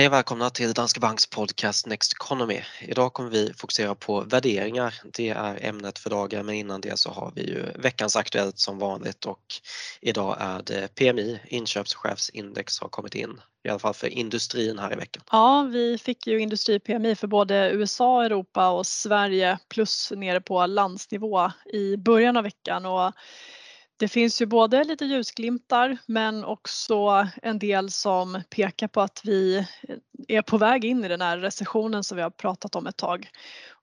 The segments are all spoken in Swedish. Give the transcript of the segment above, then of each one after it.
Hej och välkomna till Danske Banks podcast Next Economy. Idag kommer vi fokusera på värderingar. Det är ämnet för dagen men innan det så har vi ju veckans Aktuellt som vanligt och idag är det PMI, inköpschefsindex har kommit in i alla fall för industrin här i veckan. Ja, vi fick ju industri-PMI för både USA, Europa och Sverige plus nere på landsnivå i början av veckan och det finns ju både lite ljusglimtar men också en del som pekar på att vi eh, är på väg in i den här recessionen som vi har pratat om ett tag.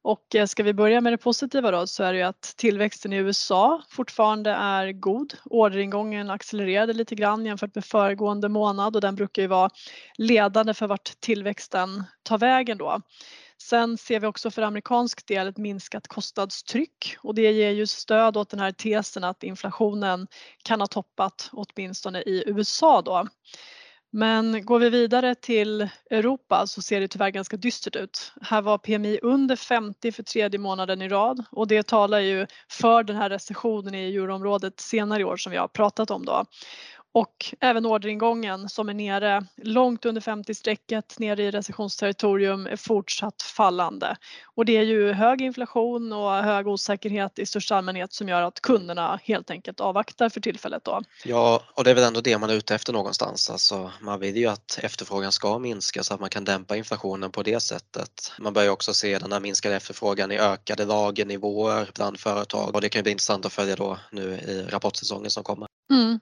Och eh, ska vi börja med det positiva då så är det ju att tillväxten i USA fortfarande är god. Orderingången accelererade lite grann jämfört med föregående månad och den brukar ju vara ledande för vart tillväxten tar vägen då. Sen ser vi också för amerikansk del ett minskat kostnadstryck och det ger ju stöd åt den här tesen att inflationen kan ha toppat åtminstone i USA då. Men går vi vidare till Europa så ser det tyvärr ganska dystert ut. Här var PMI under 50 för tredje månaden i rad och det talar ju för den här recessionen i euroområdet senare i år som vi har pratat om då. Och även orderingången som är nere långt under 50-strecket nere i recessionsterritorium är fortsatt fallande. Och det är ju hög inflation och hög osäkerhet i största allmänhet som gör att kunderna helt enkelt avvaktar för tillfället då. Ja, och det är väl ändå det man är ute efter någonstans. Alltså, man vill ju att efterfrågan ska minska så att man kan dämpa inflationen på det sättet. Man börjar också se den här minskade efterfrågan i ökade lagernivåer bland företag och det kan bli intressant att följa då nu i rapportsäsongen som kommer. Mm.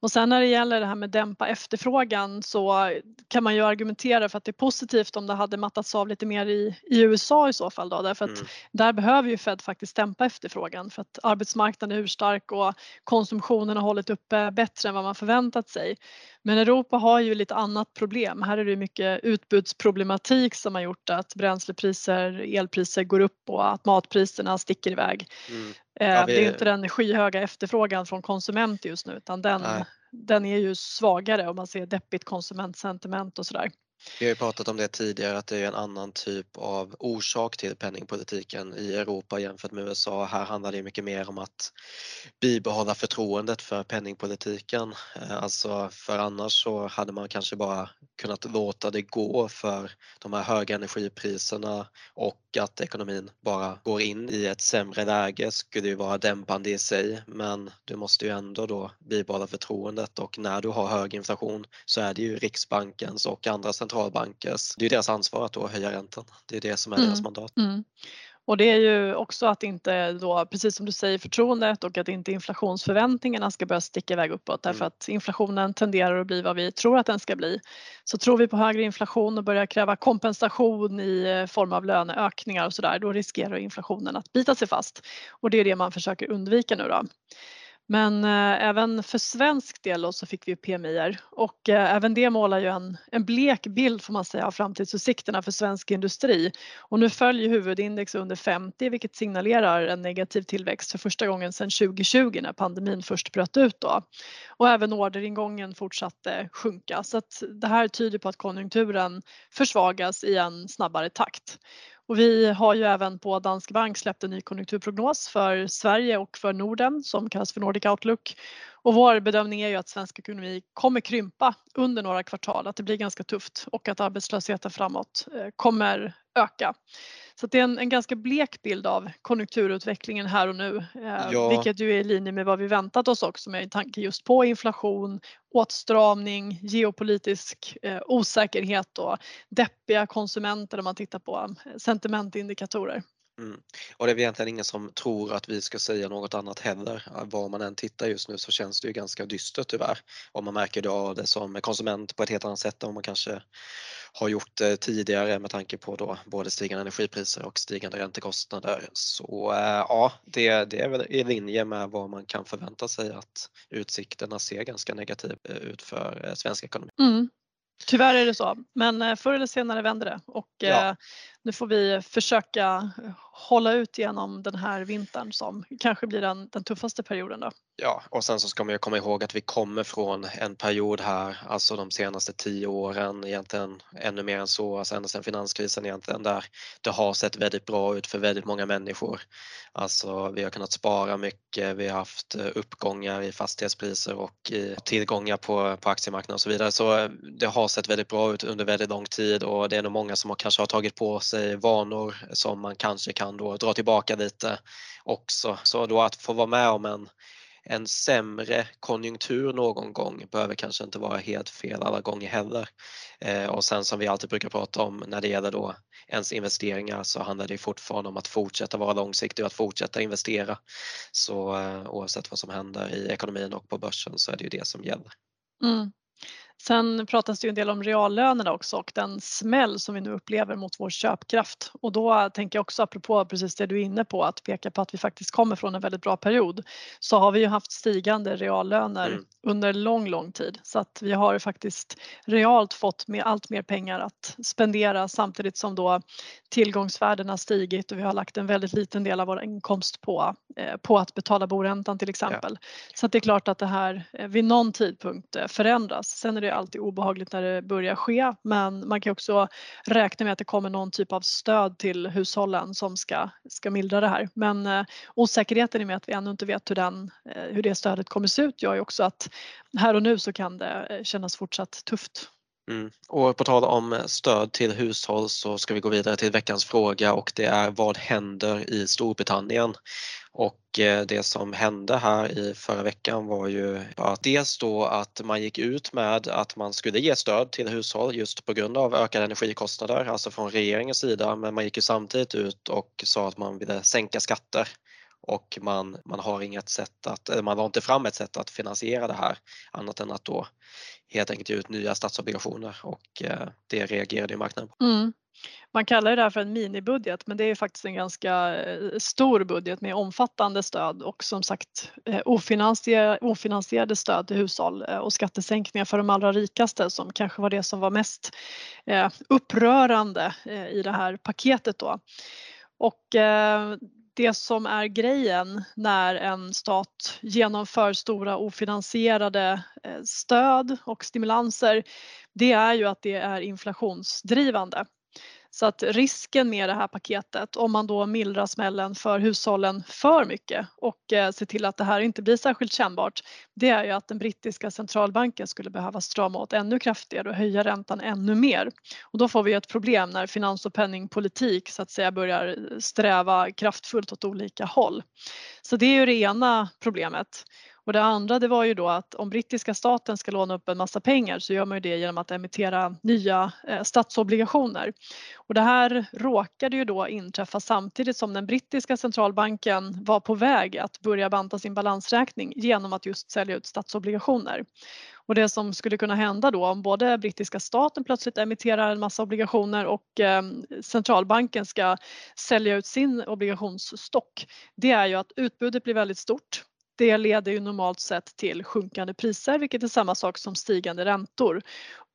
Och sen när det gäller det här med dämpa efterfrågan så kan man ju argumentera för att det är positivt om det hade mattats av lite mer i, i USA i så fall då därför att mm. där behöver ju Fed faktiskt dämpa efterfrågan för att arbetsmarknaden är urstark och konsumtionen har hållit uppe bättre än vad man förväntat sig. Men Europa har ju lite annat problem. Här är det mycket utbudsproblematik som har gjort att bränslepriser, elpriser går upp och att matpriserna sticker iväg. Mm. Eh, ja, vi... Det är inte den skyhöga efterfrågan från konsumenter just nu utan den, den är ju svagare om man ser deppigt konsumentsentiment och sådär. Vi har ju pratat om det tidigare att det är en annan typ av orsak till penningpolitiken i Europa jämfört med USA. Här handlar det mycket mer om att bibehålla förtroendet för penningpolitiken. Eh, alltså för annars så hade man kanske bara kunnat låta det gå för de här höga energipriserna och att ekonomin bara går in i ett sämre läge skulle ju vara dämpande i sig men du måste ju ändå då bibehålla förtroendet och när du har hög inflation så är det ju Riksbankens och andra centralbankers, det är deras ansvar att då höja räntan. Det är det som är mm. deras mandat. Mm. Och det är ju också att inte då, precis som du säger, förtroendet och att inte inflationsförväntningarna ska börja sticka iväg uppåt därför mm. att inflationen tenderar att bli vad vi tror att den ska bli. Så tror vi på högre inflation och börjar kräva kompensation i eh, form av löneökningar och sådär, då riskerar inflationen att bita sig fast. Och det är det man försöker undvika nu då. Men eh, även för svensk del så fick vi PMI och eh, även det målar ju en, en blek bild får man säga av framtidsutsikterna för svensk industri. Och nu följer huvudindex under 50 vilket signalerar en negativ tillväxt för första gången sedan 2020 när pandemin först bröt ut då. Och även orderingången fortsatte sjunka så att det här tyder på att konjunkturen försvagas i en snabbare takt. Och vi har ju även på Danske Bank släppt en ny konjunkturprognos för Sverige och för Norden som kallas för Nordic Outlook. Och vår bedömning är ju att svensk ekonomi kommer krympa under några kvartal, att det blir ganska tufft och att arbetslösheten framåt eh, kommer öka. Så det är en, en, ganska blek bild av konjunkturutvecklingen här och nu, eh, ja. vilket ju är i linje med vad vi väntat oss också med tanke just på inflation, åtstramning, geopolitisk eh, osäkerhet och deppiga konsumenter om man tittar på eh, sentimentindikatorer. Mm. Och det är egentligen ingen som tror att vi ska säga något annat heller. Var man än tittar just nu så känns det ju ganska dystert tyvärr. Och man märker då det som konsument på ett helt annat sätt än man kanske har gjort det tidigare med tanke på då både stigande energipriser och stigande räntekostnader. Så äh, ja, det, det är väl i linje med vad man kan förvänta sig att utsikterna ser ganska negativt eh, ut för eh, svensk ekonomi. Mm. Tyvärr är det så, men förr eller senare vänder det och ja nu får vi försöka hålla ut genom den här vintern som kanske blir den, den tuffaste perioden då. Ja, och sen så ska man ju komma ihåg att vi kommer från en period här, alltså de senaste tio åren, egentligen ännu mer än så, alltså ända sedan finanskrisen egentligen, där det har sett väldigt bra ut för väldigt många människor. Alltså vi har kunnat spara mycket, vi har haft eh, uppgångar i fastighetspriser och i tillgångar på, på aktiemarknaden och så vidare. Så eh, det har sett väldigt bra ut under väldigt lång tid och det är nog många som har, kanske har tagit på sig vanor som man kanske kan då dra tillbaka lite också. Så då att få vara med om en en sämre konjunktur någon gång behöver kanske inte vara helt fel alla gånger heller. Eh, och sen som vi alltid brukar prata om när det gäller då ens investeringar så handlar det fortfarande om att fortsätta vara långsiktig och att fortsätta investera. Så eh, oavsett vad som händer i ekonomin och på börsen så är det ju det som gäller. Mm. Sen pratas det ju en del om reallönerna också och den smäll som vi nu upplever mot vår köpkraft. Och då tänker jag också apropå precis det du är inne på att peka på att vi faktiskt kommer från en väldigt bra period så har vi ju haft stigande reallöner mm. under lång, lång tid så att vi har faktiskt realt fått med allt mer pengar att spendera samtidigt som då tillgångsvärdena stigit och vi har lagt en väldigt liten del av vår inkomst på, eh, på att betala boräntan till exempel. Ja. Så att det är klart att det här eh, vid någon tidpunkt eh, förändras. Sen är det är alltid obehagligt när det börjar ske men man kan också räkna med att det kommer någon typ av stöd till hushållen som ska, ska mildra det här. Men eh, osäkerheten i med att vi ännu inte vet hur, den, eh, hur det stödet kommer se ut gör ju också att här och nu så kan det eh, kännas fortsatt tufft. Mm. Och på tal om eh, stöd till hushåll så ska vi gå vidare till veckans fråga och det är vad händer i Storbritannien? Och eh, det som hände här i förra veckan var ju att dels då att man gick ut med att man skulle ge stöd till hushåll just på grund av ökade energikostnader, alltså från regeringens sida, men man gick ju samtidigt ut och sa att man ville sänka skatter och man, man har inget sätt att, man har inte fram ett sätt att finansiera det här annat än att då helt enkelt ge ut nya statsobligationer och eh, det reagerade ju marknaden på. Mm. Man kallar det här för en minibudget men det är faktiskt en ganska eh, stor budget med omfattande stöd och som sagt eh, ofinansierade, ofinansierade stöd till hushåll och skattesänkningar för de allra rikaste som kanske var det som var mest upprörande i det här paketet då. Och det som är grejen när en stat genomför stora ofinansierade eh, stöd och stimulanser, det är ju att det är inflationsdrivande. Så att risken med det här paketet, om man då mildrar smällen för hushållen för mycket och eh, ser till att det här inte blir särskilt kännbart, det är ju att den brittiska centralbanken skulle behöva strama åt ännu kraftigare och höja räntan ännu mer. Och då får vi ett problem när finans och penningpolitik så att säga börjar eh, sträva kraftfullt åt olika håll. Så det är ju det ena problemet. Och det andra det var ju då att om brittiska staten ska låna upp en massa pengar så gör man ju det genom att emittera nya eh, statsobligationer. Och det här råkade ju då inträffa samtidigt som den brittiska centralbanken var på väg att börja banta sin balansräkning genom att just sälja ut statsobligationer. Och det som skulle kunna hända då om både brittiska staten plötsligt emitterar en massa obligationer och eh, centralbanken ska sälja ut sin obligationsstock, det är ju att utbudet blir väldigt stort det leder ju normalt sett till sjunkande priser vilket är samma sak som stigande räntor.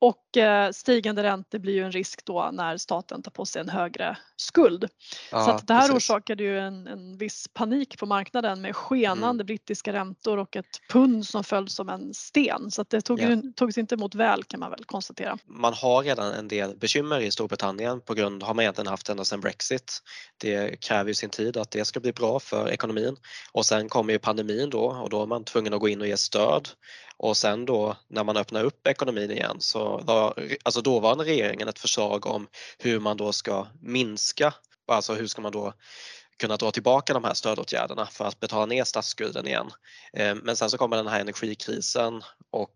Och eh, stigande räntor blir ju en risk då när staten tar på sig en högre skuld. Ja, så det här precis. orsakade ju en, en viss panik på marknaden med skenande mm. brittiska räntor och ett pund som föll som en sten. Så det tog, ja. togs inte emot väl kan man väl konstatera. Man har redan en del bekymmer i Storbritannien på grund har man egentligen haft ända sedan Brexit. Det kräver ju sin tid att det ska bli bra för ekonomin och sen kommer ju pandemin då och då är man tvungen att gå in och ge stöd och sen då när man öppnar upp ekonomin igen så var alltså dåvarande regeringen ett förslag om hur man då ska minska, alltså hur ska man då kunna dra tillbaka de här stödåtgärderna för att betala ner statsskulden igen. Eh, men sen så kommer den här energikrisen och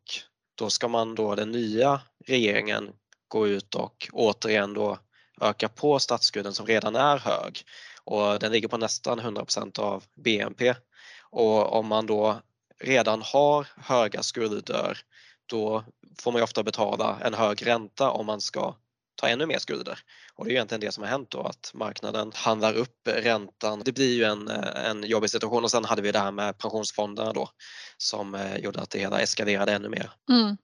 då ska man då, den nya regeringen, gå ut och återigen då öka på statsskulden som redan är hög och den ligger på nästan 100% av BNP. Och om man då redan har höga skulder då får man ju ofta betala en hög ränta om man ska ta ännu mer skulder. Och det är ju egentligen det som har hänt då att marknaden handlar upp räntan. Det blir ju en, en jobbig situation och sen hade vi det här med pensionsfonderna då som eh, gjorde att det hela eskalerade ännu mer. Mm.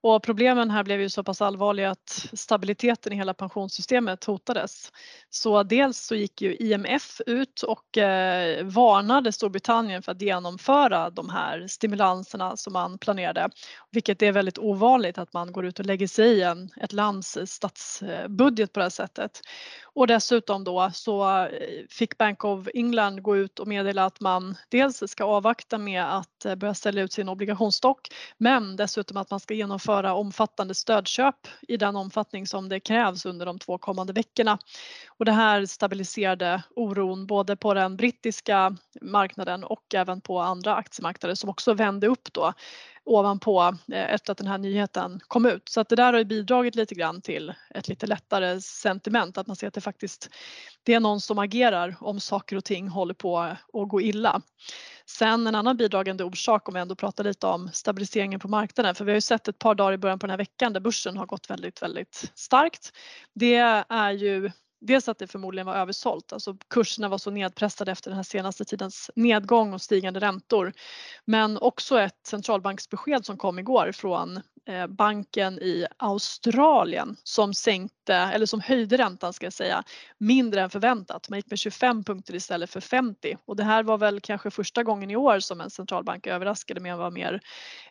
Och problemen här blev ju så pass allvarliga att stabiliteten i hela pensionssystemet hotades. Så dels så gick ju IMF ut och eh, varnade Storbritannien för att genomföra de här stimulanserna som man planerade, vilket är väldigt ovanligt att man går ut och lägger sig i en, ett lands statsbudget på det här sättet. Och dessutom då så eh, fick Bank of England gå ut och meddela att man dels ska avvakta med att eh, börja ställa ut sin obligationsstock men dessutom att man ska genomföra omfattande stödköp i den omfattning som det krävs under de två kommande veckorna. Och det här stabiliserade oron både på den brittiska marknaden och även på andra aktiemarknader som också vände upp då ovanpå eh, efter att den här nyheten kom ut. Så att det där har bidragit lite grann till ett lite lättare sentiment, att man ser att det faktiskt det är någon som agerar om saker och ting håller på att gå illa. Sen en annan bidragande orsak om vi ändå pratar lite om stabiliseringen på marknaden, för vi har ju sett ett par dagar i början på den här veckan där börsen har gått väldigt, väldigt starkt. Det är ju dels att det förmodligen var översålt, alltså kurserna var så nedpressade efter den här senaste tidens nedgång och stigande räntor. Men också ett centralbanksbesked som kom igår från eh, banken i Australien som sänkte, eller som höjde räntan ska jag säga, mindre än förväntat. Man gick med 25 punkter istället för 50 och det här var väl kanske första gången i år som en centralbank överraskade med att vara mer,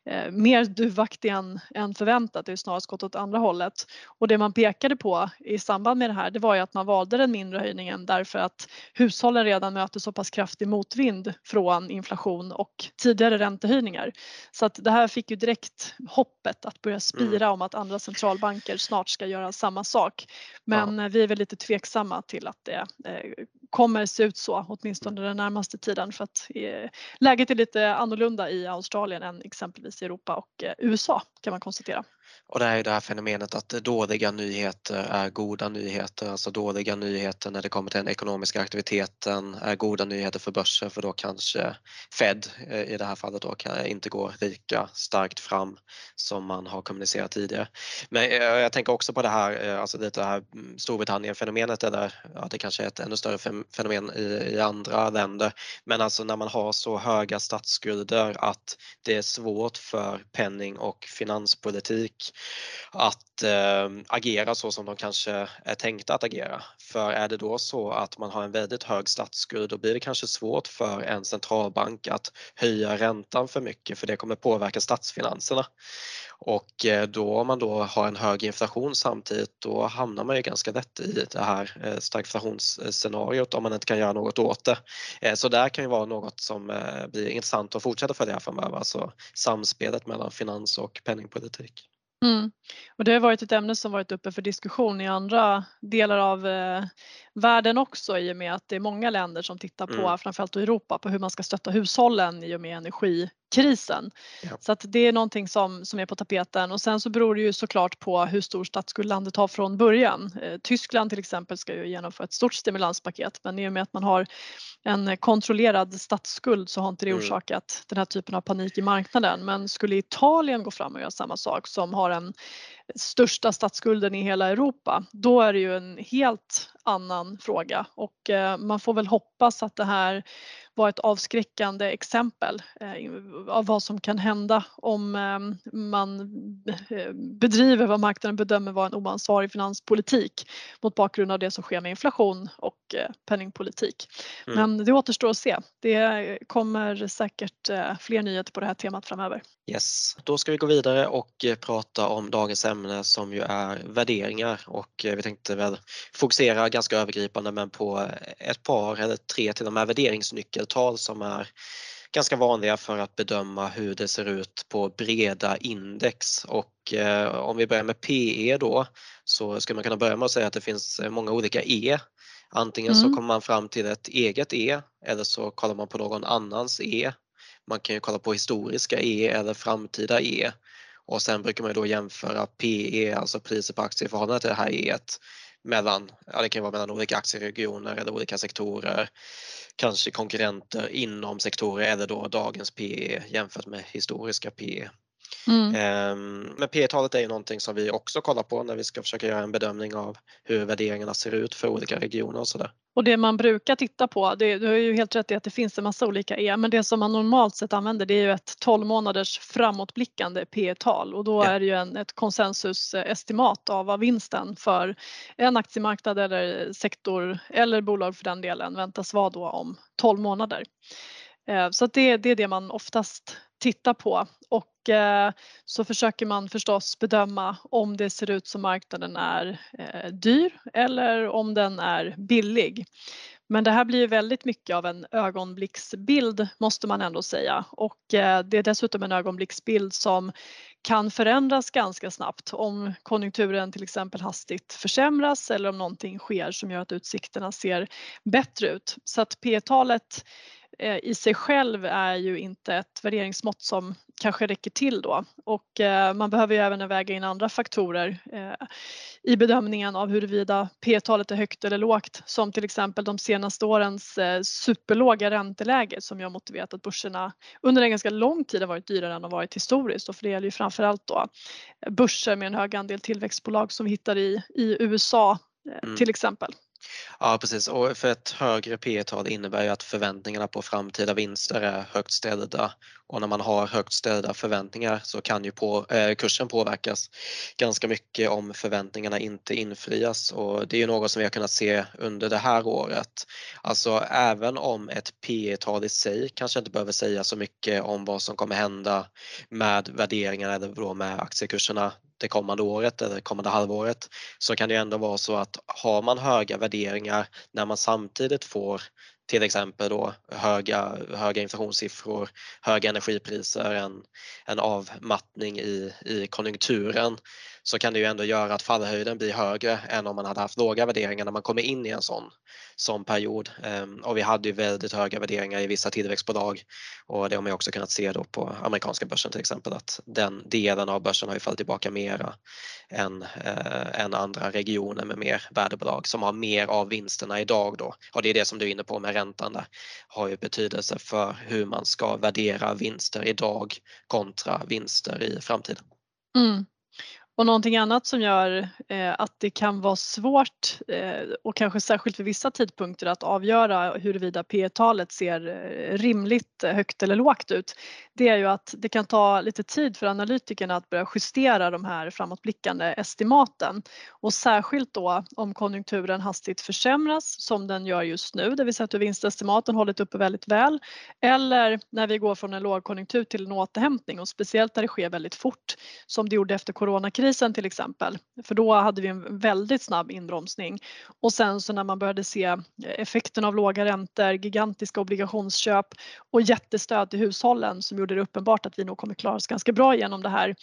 eh, mer duvaktig än, än förväntat. Det har snarast gått åt andra hållet. Och det man pekade på i samband med det här det var ju att man valde den mindre höjningen därför att hushållen redan möter så pass kraftig motvind från inflation och tidigare räntehöjningar. Så att det här fick ju direkt hoppet att börja mm. spira mm. om att andra centralbanker snart ska göra samma sak. Men ja. Eh, vi är väl lite tveksamma till att det eh, kommer se ut så åtminstone den närmaste tiden för att eh, läget är lite annorlunda i Australien än exempelvis i Europa och eh, USA kan man konstatera. Och det är ju det här fenomenet att dåliga nyheter är goda nyheter, alltså dåliga nyheter när det kommer till den ekonomiska aktiviteten är goda nyheter för börsen för då kanske Fed eh, i det här fallet då kan inte gå lika starkt fram som man har kommunicerat tidigare. Men eh, jag tänker också på det här, alltså lite det här mm, Storbritannien-fenomenet eller ja, det kanske är ett ännu större fenomen i, i andra länder. Men alltså när man har så höga statsskulder att det är svårt för penning och finanspolitik att eh, agera så som de kanske är tänkta att agera. För är det då så att man har en väldigt hög statsskuld då blir det kanske svårt för en centralbank att höja räntan för mycket för det kommer påverka statsfinanserna. Och eh, då om man då har en hög inflation samtidigt då hamnar man ju ganska lätt i det här eh, starkflationsscenariot stagflationsscenariot om man inte kan göra något åt det. Eh, så där kan ju vara något som blir intressant att fortsätta följa framöver, alltså samspelet mellan finans och penningpolitik. Mm. Och det har varit ett ämne som varit uppe för diskussion i andra delar av eh, världen också i och med att det är många länder som tittar på, mm. framförallt Europa, på hur man ska stötta hushållen i och med energikrisen. Ja. Så att det är någonting som, som är på tapeten och sen så beror det ju såklart på hur stor statsskuld landet har från början. Eh, Tyskland till exempel ska ju genomföra ett stort stimulanspaket men i och med att man har en kontrollerad statsskuld så har inte det mm. orsakat den här typen av panik i marknaden. Men skulle Italien gå fram och göra samma sak som har en största statsskulden i hela Europa, då är det ju en helt annan fråga och eh, man får väl hoppas att det här var ett avskräckande exempel eh, av vad som kan hända om eh, man bedriver vad marknaden bedömer vara en oansvarig finanspolitik mot bakgrund av det som sker med inflation och penningpolitik. Mm. Men det återstår att se. Det kommer säkert fler nyheter på det här temat framöver. Yes, då ska vi gå vidare och prata om dagens ämne som ju är värderingar och vi tänkte väl fokusera ganska övergripande men på ett par eller tre till och med värderingsnyckeltal som är ganska vanliga för att bedöma hur det ser ut på breda index och eh, om vi börjar med PE då så skulle man kunna börja med att säga att det finns många olika E. Antingen mm. så kommer man fram till ett eget E eller så kollar man på någon annans E. Man kan ju kolla på historiska E eller framtida E och sen brukar man då jämföra PE, alltså priset på aktier i förhållande till det här E mellan, ja det kan vara mellan olika aktieregioner eller olika sektorer, kanske konkurrenter inom sektorer eller då dagens PE jämfört med historiska PE. Mm. Ehm, men P talet är ju någonting som vi också kollar på när vi ska försöka göra en bedömning av hur värderingarna ser ut för olika regioner och sådär. Och det man brukar titta på, det, du har ju helt rätt i att det finns en massa olika E, men det som man normalt sett använder det är ju ett 12 månaders framåtblickande P tal och då ja. är det ju en, ett konsensusestimat av vad vinsten för en aktiemarknad eller sektor eller bolag för den delen väntas vara då om 12 månader. Eh, så det, det är det man oftast tittar på och Eh, så försöker man förstås bedöma om det ser ut som marknaden är eh, dyr eller om den är billig. Men det här blir väldigt mycket av en ögonblicksbild måste man ändå säga och eh, det är dessutom en ögonblicksbild som kan förändras ganska snabbt om konjunkturen till exempel hastigt försämras eller om någonting sker som gör att utsikterna ser bättre ut. Så att P-talet i sig själv är ju inte ett värderingsmått som kanske räcker till då och eh, man behöver ju även väga in andra faktorer eh, i bedömningen av huruvida P-talet är högt eller lågt som till exempel de senaste årens superlåga ränteläge som har motiverat att börserna under en ganska lång tid har varit dyrare än de varit historiskt och för det gäller ju framförallt då börser med en hög andel tillväxtbolag som vi hittar i, i USA mm. till exempel. Ja precis. Och för ett högre P tal innebär ju att förväntningarna på framtida vinster är högt ställda. Och när man har högt ställda förväntningar så kan ju på, eh, kursen påverkas ganska mycket om förväntningarna inte infrias. Och det är ju något som vi har kunnat se under det här året. Alltså även om ett P tal i sig kanske inte behöver säga så mycket om vad som kommer hända med värderingarna eller då med aktiekurserna det kommande året eller kommande halvåret så kan det ändå vara så att har man höga värderingar när man samtidigt får till exempel då höga, höga inflationssiffror, höga energipriser, en, en avmattning i, i konjunkturen så kan det ju ändå göra att fallhöjden blir högre än om man hade haft låga värderingar när man kommer in i en sån, sån period. Ehm, och vi hade ju väldigt höga värderingar i vissa tillväxtbolag och det har man också kunnat se då på amerikanska börsen till exempel att den delen av börsen har ju fallit tillbaka mera än, äh, än andra regioner med mer värdebolag som har mer av vinsterna idag då. Och det är det som du är inne på med räntan där, har ju betydelse för hur man ska värdera vinster idag kontra vinster i framtiden. Mm. Och någonting annat som gör eh, att det kan vara svårt eh, och kanske särskilt vid vissa tidpunkter att avgöra huruvida P talet ser eh, rimligt eh, högt eller lågt ut. Det är ju att det kan ta lite tid för analytikerna att börja justera de här framåtblickande estimaten och särskilt då om konjunkturen hastigt försämras som den gör just nu, det vill säga att vinstestimaten hållit uppe väldigt väl eller när vi går från en lågkonjunktur till en återhämtning och speciellt när det sker väldigt fort som det gjorde efter coronakrisen oljekrisen till exempel. För då hade vi en väldigt snabb inbromsning och sen så när man började se eh, effekten av låga räntor, gigantiska obligationsköp och jättestöd till hushållen som gjorde det uppenbart att vi nog kommer klara oss ganska bra genom det här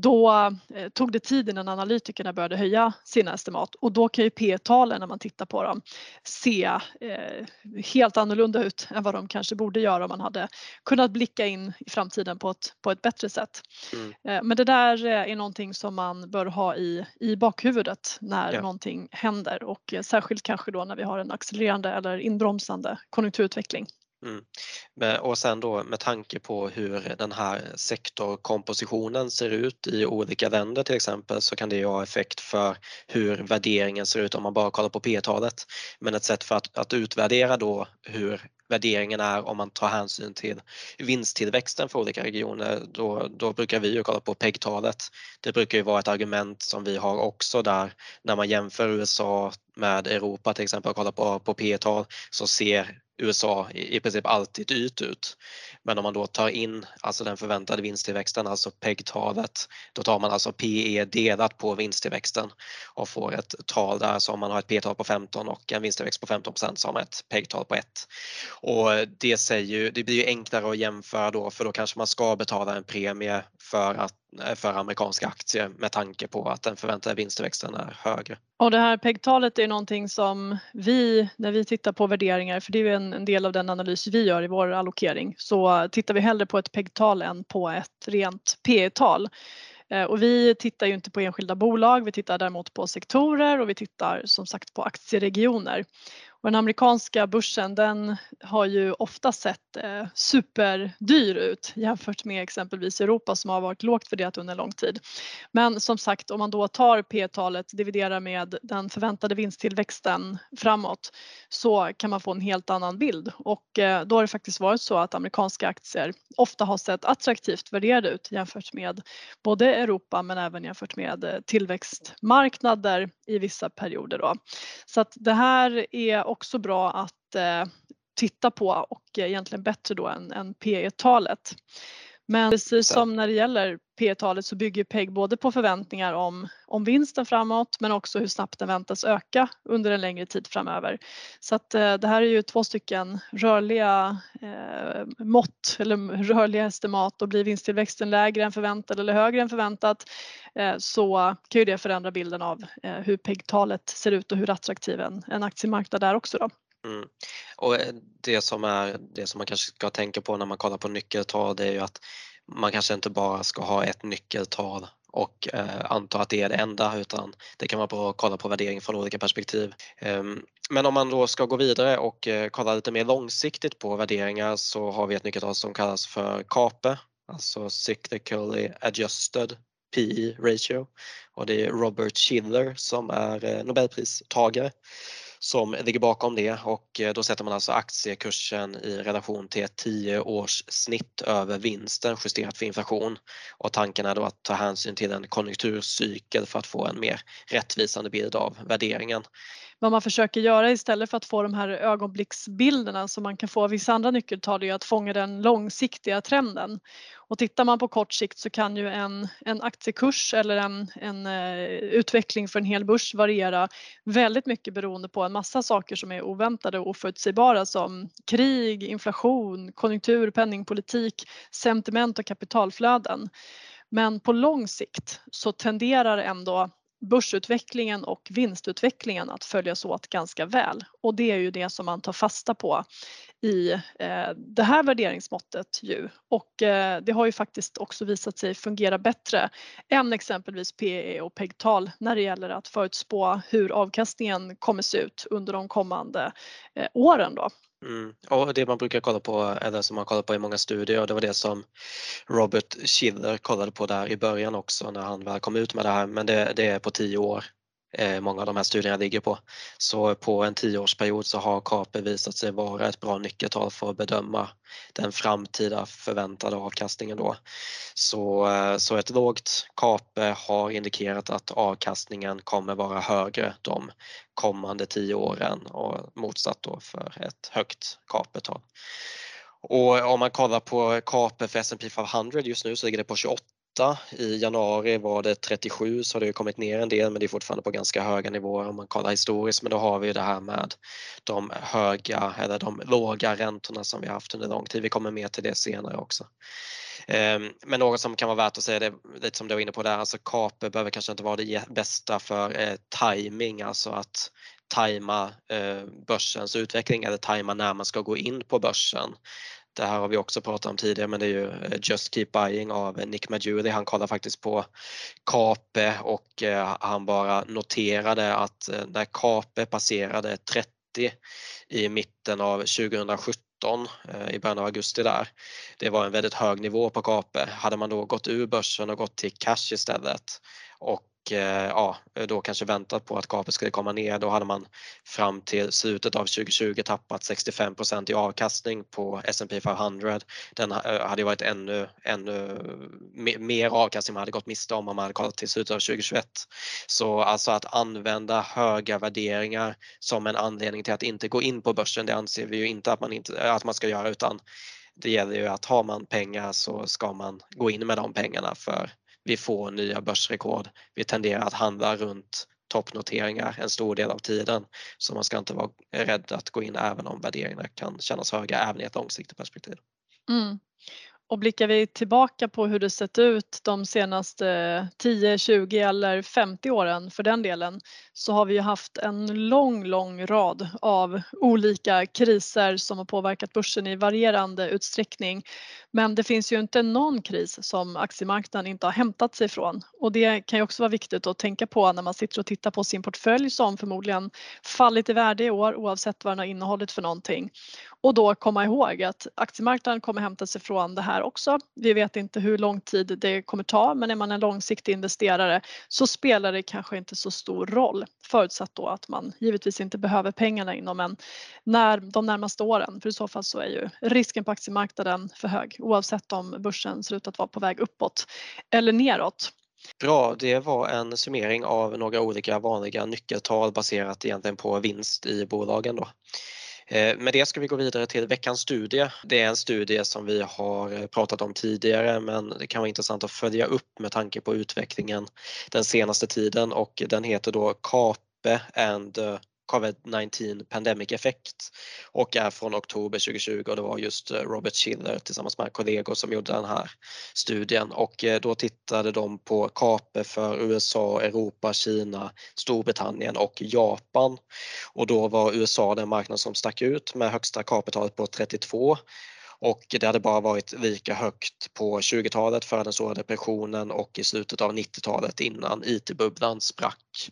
då eh, tog det tid innan analytikerna började höja sina estimat och då kan ju P-talen när man tittar på dem se eh, helt annorlunda ut än vad de kanske borde göra om man hade kunnat blicka in i framtiden på ett, på ett bättre sätt. Mm. Eh, men det där är någonting som man bör ha i, i bakhuvudet när ja. någonting händer och särskilt kanske då när vi har en accelererande eller inbromsande konjunkturutveckling. Mm. Och sen då med tanke på hur den här sektorkompositionen ser ut i olika länder till exempel så kan det ju ha effekt för hur värderingen ser ut om man bara kollar på P-talet. Men ett sätt för att, att utvärdera då hur värderingen är om man tar hänsyn till vinsttillväxten för olika regioner, då, då brukar vi ju kolla på PEG-talet. Det brukar ju vara ett argument som vi har också där när man jämför USA med Europa till exempel och kollar på, på P-tal så ser USA i princip alltid dyrt ut. Men om man då tar in alltså den förväntade vinsttillväxten, alltså PEG-talet, då tar man alltså PE delat på vinsttillväxten och får ett tal där så om man har ett P-tal på 15 och en vinsttillväxt på 15 så har man ett PEG-tal på 1. Och det, säger, det blir ju enklare att jämföra då för då kanske man ska betala en premie för att Eh, för amerikanska aktier med tanke på att den förväntade vinsttillväxten är högre. Och det här PEG-talet är någonting som vi, när vi tittar på värderingar, för det är en, en del av den analys vi gör i vår allokering, så tittar vi hellre på ett PEG-tal än på ett rent PE-tal. Eh, och vi tittar ju inte på enskilda bolag, vi tittar däremot på sektorer och vi tittar som sagt på aktieregioner. Och den amerikanska börsen den har ju ofta sett eh, superdyr ut jämfört med exempelvis Europa som har varit lågt värderat under lång tid. Men som sagt om man då tar P-talet dividerar med den förväntade vinsttillväxten framåt så kan man få en helt annan bild och eh, då har det faktiskt varit så att amerikanska aktier ofta har sett attraktivt värderade ut jämfört med både Europa men även jämfört med eh, tillväxtmarknader i vissa perioder. Då. Så att det här är också bra att eh, titta på och egentligen bättre då än, än PE-talet. Men precis som när det gäller P talet så bygger PEG både på förväntningar om, om vinsten framåt men också hur snabbt den väntas öka under en längre tid framöver. Så att eh, det här är ju två stycken rörliga eh, mått eller rörliga estimat och blir vinsttillväxten lägre än förväntat eller högre än förväntat eh, så kan ju det förändra bilden av eh, hur PEG-talet ser ut och hur attraktiv en, en aktiemarknad är också. Då. Mm. Och eh, det som, är, det som man kanske ska tänka på när man kollar på nyckeltal det är ju att man kanske inte bara ska ha ett nyckeltal och eh, anta att det är det enda utan det kan vara bra att kolla på värdering från olika perspektiv. Um, men om man då ska gå vidare och eh, kolla lite mer långsiktigt på värderingar så har vi ett nyckeltal som kallas för CAPE, alltså cyclically adjusted PE ratio och det är Robert Schiller som är eh, nobelpristagare som ligger bakom det och eh, då sätter man alltså aktiekursen i relation till ett 10 års snitt över vinsten justerat för inflation. Och tanken är då att ta hänsyn till en konjunkturcykel för att få en mer rättvisande bild av värderingen vad man försöker göra istället för att få de här ögonblicksbilderna som man kan få av vissa andra nyckeltal är att fånga den långsiktiga trenden. Och tittar man på kort sikt så kan ju en, en aktiekurs eller en, en uh, utveckling för en hel börs variera väldigt mycket beroende på en massa saker som är oväntade och oförutsägbara som krig, inflation, konjunktur, penningpolitik, sentiment och kapitalflöden. Men på lång sikt så tenderar ändå börsutvecklingen och vinstutvecklingen att följas åt ganska väl och det är ju det som man tar fasta på i eh, det här värderingsmåttet ju och eh, det har ju faktiskt också visat sig fungera bättre än exempelvis PE och PEG-tal när det gäller att förutspå hur avkastningen kommer se ut under de kommande eh, åren då. Mm. Och det man brukar kolla på, eller som man kollar på i många studier, och det var det som Robert Schiller kollade på där i början också när han väl kom ut med det här, men det, det är på tio år Eh, många av de här studierna ligger på. Så på en tioårsperiod så har KAPE visat sig vara ett bra nyckeltal för att bedöma den framtida förväntade avkastningen då. Så, eh, så ett lågt KAPE har indikerat att avkastningen kommer vara högre de kommande tio åren och motsatt då för ett högt KAPE-tal. Och om man kollar på KAPE för S&P 500 just nu så ligger det på 28 i januari var det 37 så har det kommit ner en del men det är fortfarande på ganska höga nivåer om man kollar historiskt men då har vi det här med de höga eller de låga räntorna som vi haft under lång tid. Vi kommer mer till det senare också. Ehm, men något som kan vara värt att säga, det lite som du var inne på där, alltså Kape behöver kanske inte vara det bästa för eh, timing, alltså att tajma eh, börsens utveckling eller tajma när man ska gå in på börsen. Det här har vi också pratat om tidigare men det är ju eh, Just Keep Buying av eh, Nick Majuri. Han kollar faktiskt på Cape och eh, han bara noterade att när Cape passerade 30 i mitten av 2017 i början av augusti där. Det var en väldigt hög nivå på Cape. Hade man då gått ur börsen och gått till cash istället och Eh, ja, då kanske väntat på att gapet skulle komma ner. Då hade man fram till slutet av 2020 tappat 65% i avkastning på S&P 500. Den eh, hade varit ännu, ännu mer avkastning man hade gått miste om om man hade kollat till slutet av 2021. Så alltså att använda höga värderingar som en anledning till att inte gå in på börsen, det anser vi ju inte att man, inte, att man ska göra utan det gäller ju att har man pengar så ska man gå in med de pengarna för vi får nya börsrekord. Vi tenderar att handla runt toppnoteringar en stor del av tiden. Så man ska inte vara rädd att gå in även om värderingarna kan kännas höga även i ett långsiktigt perspektiv. Mm. Och blickar vi tillbaka på hur det sett ut de senaste 10, 20 eller 50 åren för den delen så har vi ju haft en lång, lång rad av olika kriser som har påverkat börsen i varierande utsträckning. Men det finns ju inte någon kris som aktiemarknaden inte har hämtat sig från och det kan ju också vara viktigt att tänka på när man sitter och tittar på sin portfölj som förmodligen fallit i värde i år oavsett vad den har innehållit för någonting. Och då komma ihåg att aktiemarknaden kommer hämta sig från det här också. Vi vet inte hur lång tid det kommer ta men är man en långsiktig investerare så spelar det kanske inte så stor roll förutsatt då att man givetvis inte behöver pengarna inom en, när, de närmaste åren för i så fall så är ju risken på aktiemarknaden för hög oavsett om börsen ser ut att vara på väg uppåt eller neråt. Bra, det var en summering av några olika vanliga nyckeltal baserat egentligen på vinst i bolagen då. Eh, med det ska vi gå vidare till veckans studie. Det är en studie som vi har pratat om tidigare men det kan vara intressant att följa upp med tanke på utvecklingen den senaste tiden och den heter då CAPE and Covid-19 Pandemic Effect och är från oktober 2020 och det var just eh, Robert Schiller tillsammans med kollegor som gjorde den här studien och eh, då tittade de på KAPE för USA, Europa, Kina, Storbritannien och Japan och då var USA den marknad som stack ut med högsta KAPE-talet på 32 och det hade bara varit lika högt på 20-talet före den stora depressionen och i slutet av 90-talet innan IT-bubblan sprack.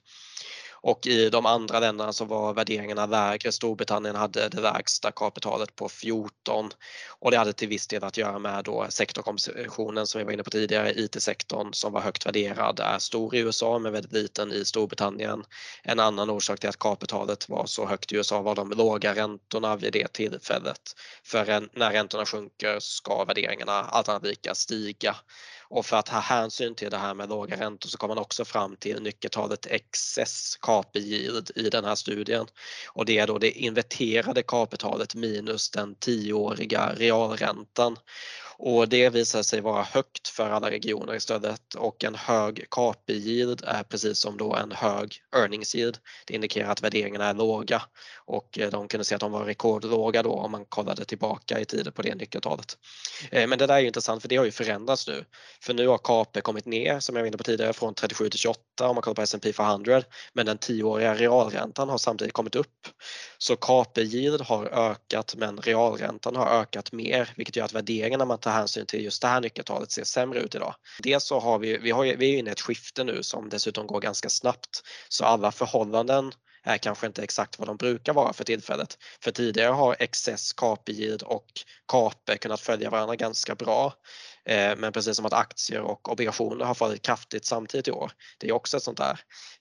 Och i de andra länderna så var värderingarna lägre. Storbritannien hade det lägsta kapitalet på 14 och det hade till viss del att göra med då sektorkompositionen som vi var inne på tidigare. IT-sektorn som var högt värderad är stor i USA men väldigt liten i Storbritannien. En annan orsak till att kapitalet var så högt i USA var de låga räntorna vid det tillfället. För när räntorna sjunker ska värderingarna allt annat lika stiga och för att ha hänsyn till det här med låga räntor så kom man också fram till nyckeltalet excess KPI yield i den här studien. Och det är då det inverterade kapitalet minus den tioåriga realräntan. Och det visar sig vara högt för alla regioner istället och en hög KPI-yield är precis som då en hög earnings yield. Det indikerar att värderingarna är låga och eh, de kunde se att de var rekordlåga då om man kollade tillbaka i tiden på det nyckeltalet. Eh, men det där är ju intressant för det har ju förändrats nu. För nu har KP kommit ner som jag var inne på tidigare från 37 till 28 om man kollar på S&P 500 men den tioåriga realräntan har samtidigt kommit upp. Så KP-yield har ökat men realräntan har ökat mer vilket gör att värderingarna man tar hänsyn till just det här nyckeltalet ser sämre ut idag. Dels så har vi, vi, har, vi är inne i ett skifte nu som dessutom går ganska snabbt så alla förhållanden är kanske inte exakt vad de brukar vara för tillfället. För tidigare har excess, KPI och KAPE kunnat följa varandra ganska bra. Eh, men precis som att aktier och obligationer har fallit kraftigt samtidigt i år. Det är också ett sånt där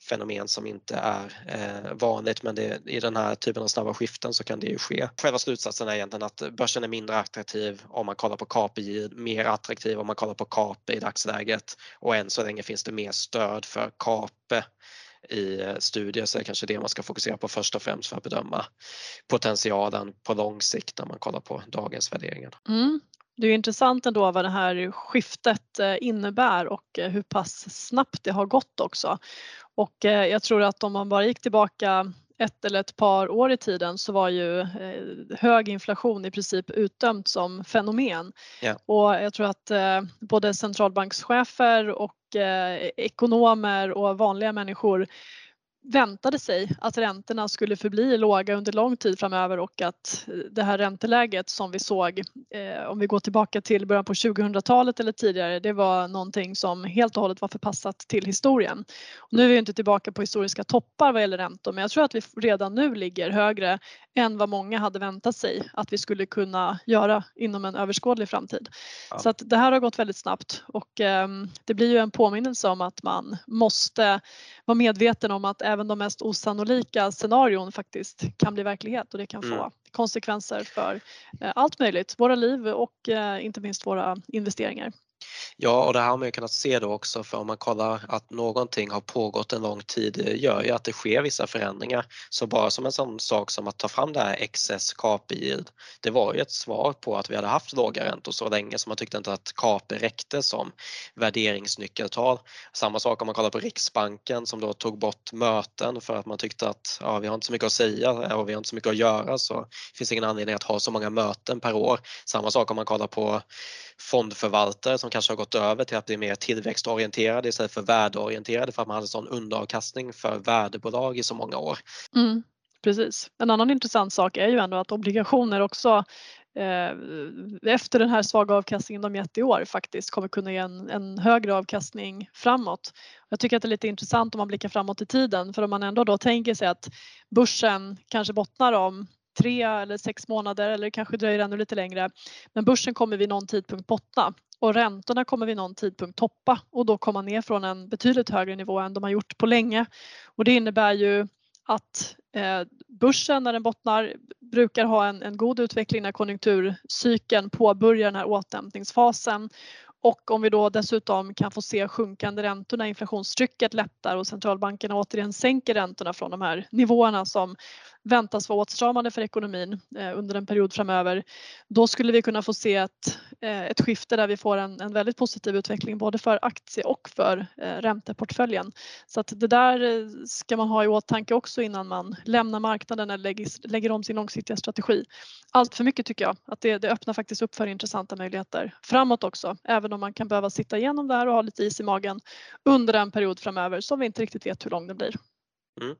fenomen som inte är eh, vanligt men det, i den här typen av snabba skiften så kan det ju ske. Själva slutsatsen är egentligen att börsen är mindre attraktiv om man kollar på KPI, mer attraktiv om man kollar på KAP i dagsläget och än så länge finns det mer stöd för KAP i eh, studier så är det kanske det man ska fokusera på först och främst för att bedöma potentialen på lång sikt när man kollar på dagens värderingar. Mm. Det är intressant ändå vad det här skiftet eh, innebär och eh, hur pass snabbt det har gått också. Och jag tror att om man bara gick tillbaka ett eller ett par år i tiden så var ju hög inflation i princip utdömt som fenomen. Yeah. Och jag tror att både centralbankschefer och ekonomer och vanliga människor väntade sig att räntorna skulle förbli låga under lång tid framöver och att det här ränteläget som vi såg eh, om vi går tillbaka till början på 2000-talet eller tidigare det var någonting som helt och hållet var förpassat till historien. Och nu är vi inte tillbaka på historiska toppar vad gäller räntor men jag tror att vi redan nu ligger högre än vad många hade väntat sig att vi skulle kunna göra inom en överskådlig framtid. Ja. Så att det här har gått väldigt snabbt och eh, det blir ju en påminnelse om att man måste vara medveten om att även de mest osannolika scenarion faktiskt kan bli verklighet och det kan mm. få konsekvenser för eh, allt möjligt, våra liv och eh, inte minst våra investeringar. Ja, och det här har man ju kunnat se då också för om man kollar att någonting har pågått en lång tid eh, gör ju att det sker vissa förändringar. Så bara som en sån sak som att ta fram det här excess KPI, det var ju ett svar på att vi hade haft låga räntor så länge så man tyckte inte att KP räckte som värderingsnyckeltal. Samma sak om man kollar på Riksbanken som då tog bort möten för att man tyckte att ja, vi har inte så mycket att säga eh, och vi har inte så mycket att göra så det finns ingen anledning att ha så många möten per år. Samma sak om man kollar på fondförvaltare som kanske har gått över till att bli mer tillväxtorienterade istället för värdeorienterade för att man hade sån underavkastning för värdebolag i så många år. Mm, precis. En annan intressant sak är ju ändå att obligationer också eh, efter den här svaga avkastningen de gett i år faktiskt kommer kunna ge en, en högre avkastning framåt. Jag tycker att det är lite intressant om man blickar framåt i tiden för om man ändå då tänker sig att börsen kanske bottnar om tre eller sex månader eller kanske dröjer ännu lite längre. Men börsen kommer vid någon tidpunkt bottna och räntorna kommer vid någon tidpunkt toppa och då komma ner från en betydligt högre nivå än de har gjort på länge. Och det innebär ju att eh, börsen när den bottnar brukar ha en, en god utveckling när konjunkturcykeln påbörjar den här återhämtningsfasen och om vi då dessutom kan få se sjunkande räntor när inflationstrycket lättar och centralbankerna återigen sänker räntorna från de här nivåerna som väntas vara åtstramande för ekonomin eh, under en period framöver. Då skulle vi kunna få se ett, eh, ett skifte där vi får en, en väldigt positiv utveckling både för aktie och för eh, ränteportföljen. Så att det där ska man ha i åtanke också innan man lämnar marknaden eller lägger, lägger om sin långsiktiga strategi. Allt för mycket tycker jag att det, det öppnar faktiskt upp för intressanta möjligheter framåt också, även om man kan behöva sitta igenom det här och ha lite is i magen under en period framöver som vi inte riktigt vet hur lång den blir. Mm.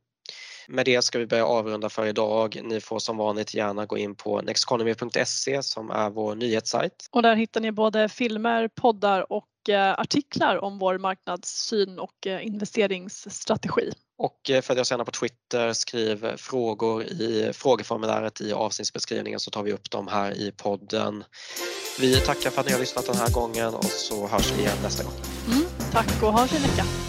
Med det ska vi börja avrunda för idag. Ni får som vanligt gärna gå in på nexteconomy.se som är vår nyhetssajt. Och där hittar ni både filmer, poddar och eh, artiklar om vår marknadssyn och eh, investeringsstrategi. Och följ oss gärna på Twitter, skriv eh, frågor i frågeformuläret i avsnittsbeskrivningen så tar vi upp dem här i podden. Vi tackar för att ni har lyssnat den här gången och så hörs vi igen nästa gång. Mm, tack och ha en fin vecka.